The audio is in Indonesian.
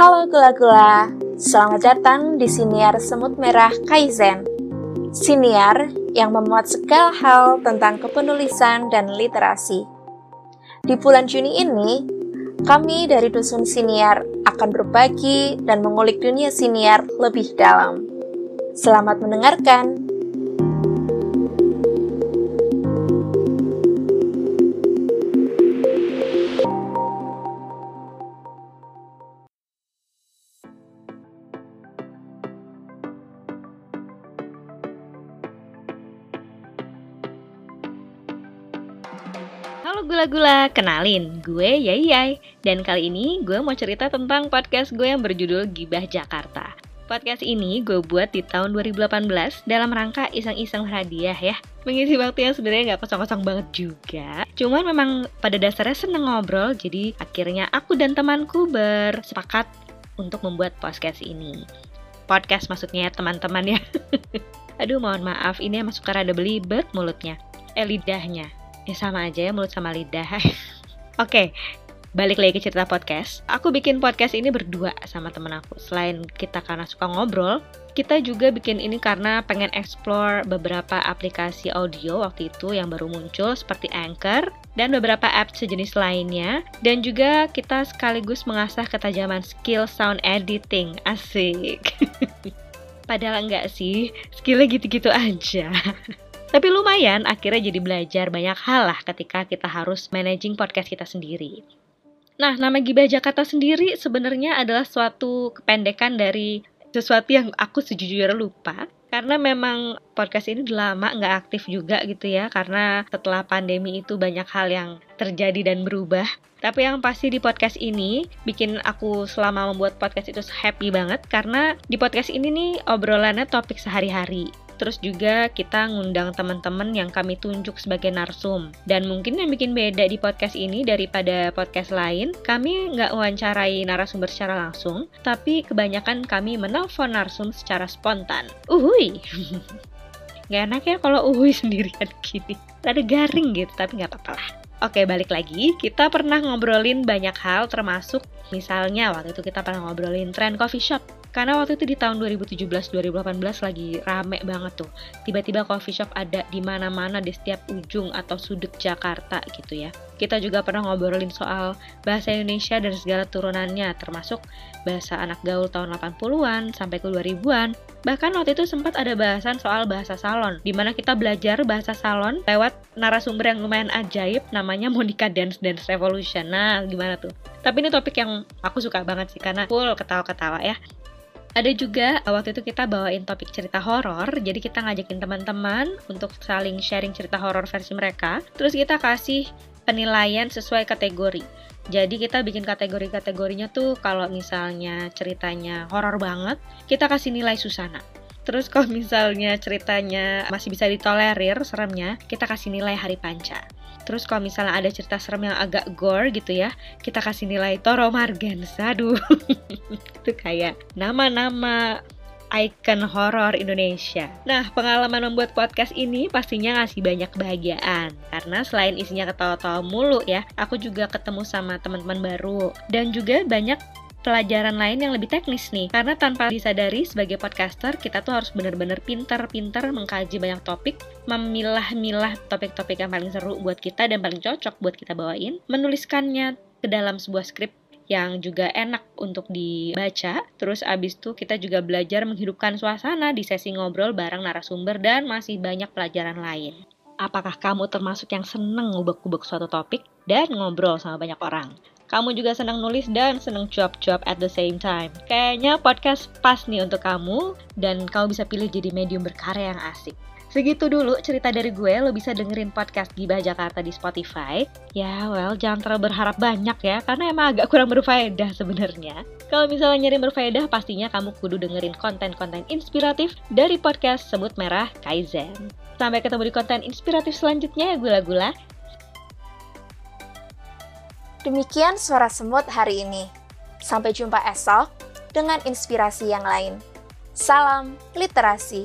Halo gula-gula, selamat datang di Siniar Semut Merah Kaizen. Siniar yang memuat segala hal tentang kepenulisan dan literasi. Di bulan Juni ini, kami dari Dusun Siniar akan berbagi dan mengulik dunia siniar lebih dalam. Selamat mendengarkan. Halo gula-gula, kenalin, gue Yai Yai. Dan kali ini gue mau cerita tentang podcast gue yang berjudul Gibah Jakarta. Podcast ini gue buat di tahun 2018 dalam rangka iseng-iseng hadiah ya. Mengisi waktu yang sebenarnya gak kosong-kosong banget juga. Cuman memang pada dasarnya seneng ngobrol Jadi akhirnya aku dan temanku bersepakat untuk membuat podcast ini. Podcast maksudnya teman-teman ya. Aduh mohon maaf ini masuk ke rada belibet mulutnya. Eh lidahnya ya sama aja ya mulut sama lidah. Oke. Balik lagi ke cerita podcast. Aku bikin podcast ini berdua sama temen aku. Selain kita karena suka ngobrol kita juga bikin ini karena pengen explore beberapa aplikasi audio waktu itu yang baru muncul seperti Anchor dan beberapa apps sejenis lainnya. Dan juga kita sekaligus mengasah ketajaman skill sound editing. Asik. Padahal enggak sih skillnya gitu-gitu aja Tapi lumayan, akhirnya jadi belajar banyak hal lah ketika kita harus managing podcast kita sendiri. Nah, nama Gibah Jakarta sendiri sebenarnya adalah suatu kependekan dari sesuatu yang aku sejujurnya lupa. Karena memang podcast ini lama nggak aktif juga gitu ya Karena setelah pandemi itu banyak hal yang terjadi dan berubah Tapi yang pasti di podcast ini bikin aku selama membuat podcast itu happy banget Karena di podcast ini nih obrolannya topik sehari-hari terus juga kita ngundang teman-teman yang kami tunjuk sebagai narsum. Dan mungkin yang bikin beda di podcast ini daripada podcast lain, kami nggak wawancarai narasumber secara langsung, tapi kebanyakan kami menelpon narsum secara spontan. Uhui! Gak enak ya kalau uhui sendirian gini. Ada garing gitu, tapi nggak apa-apa lah. Oke, balik lagi. Kita pernah ngobrolin banyak hal termasuk misalnya waktu itu kita pernah ngobrolin tren coffee shop karena waktu itu di tahun 2017-2018 lagi rame banget tuh. Tiba-tiba coffee shop ada di mana-mana di setiap ujung atau sudut Jakarta gitu ya. Kita juga pernah ngobrolin soal bahasa Indonesia dan segala turunannya, termasuk bahasa anak gaul tahun 80-an sampai ke 2000-an. Bahkan waktu itu sempat ada bahasan soal bahasa salon, di mana kita belajar bahasa salon lewat narasumber yang lumayan ajaib namanya Monica Dance Dance Revolution. Nah, gimana tuh? Tapi ini topik yang aku suka banget sih karena full ketawa-ketawa ya. Ada juga eh, waktu itu kita bawain topik cerita horor, jadi kita ngajakin teman-teman untuk saling sharing cerita horor versi mereka. Terus kita kasih penilaian sesuai kategori. Jadi kita bikin kategori-kategorinya tuh kalau misalnya ceritanya horor banget, kita kasih nilai Susana. Terus kalau misalnya ceritanya masih bisa ditolerir seremnya, kita kasih nilai Hari Panca. Terus kalau misalnya ada cerita serem yang agak gore gitu ya, kita kasih nilai Toro Margansa. Aduh, itu kayak nama-nama icon horor Indonesia. Nah, pengalaman membuat podcast ini pastinya ngasih banyak kebahagiaan. Karena selain isinya ketawa-tawa mulu ya, aku juga ketemu sama teman-teman baru. Dan juga banyak pelajaran lain yang lebih teknis nih. Karena tanpa disadari sebagai podcaster, kita tuh harus benar-benar pintar-pintar mengkaji banyak topik, memilah-milah topik-topik yang paling seru buat kita dan paling cocok buat kita bawain, menuliskannya ke dalam sebuah skrip yang juga enak untuk dibaca. Terus abis itu kita juga belajar menghidupkan suasana di sesi ngobrol bareng narasumber dan masih banyak pelajaran lain. Apakah kamu termasuk yang seneng ngubek-ngubek suatu topik dan ngobrol sama banyak orang? Kamu juga senang nulis dan senang cuap-cuap at the same time. Kayaknya podcast pas nih untuk kamu dan kamu bisa pilih jadi medium berkarya yang asik. Segitu dulu cerita dari gue, lo bisa dengerin podcast Gibah Jakarta di Spotify. Ya, well, jangan terlalu berharap banyak ya, karena emang agak kurang berfaedah sebenarnya. Kalau misalnya nyari berfaedah, pastinya kamu kudu dengerin konten-konten inspiratif dari podcast Sebut Merah Kaizen. Sampai ketemu di konten inspiratif selanjutnya ya gula-gula. Demikian suara semut hari ini. Sampai jumpa esok dengan inspirasi yang lain. Salam literasi.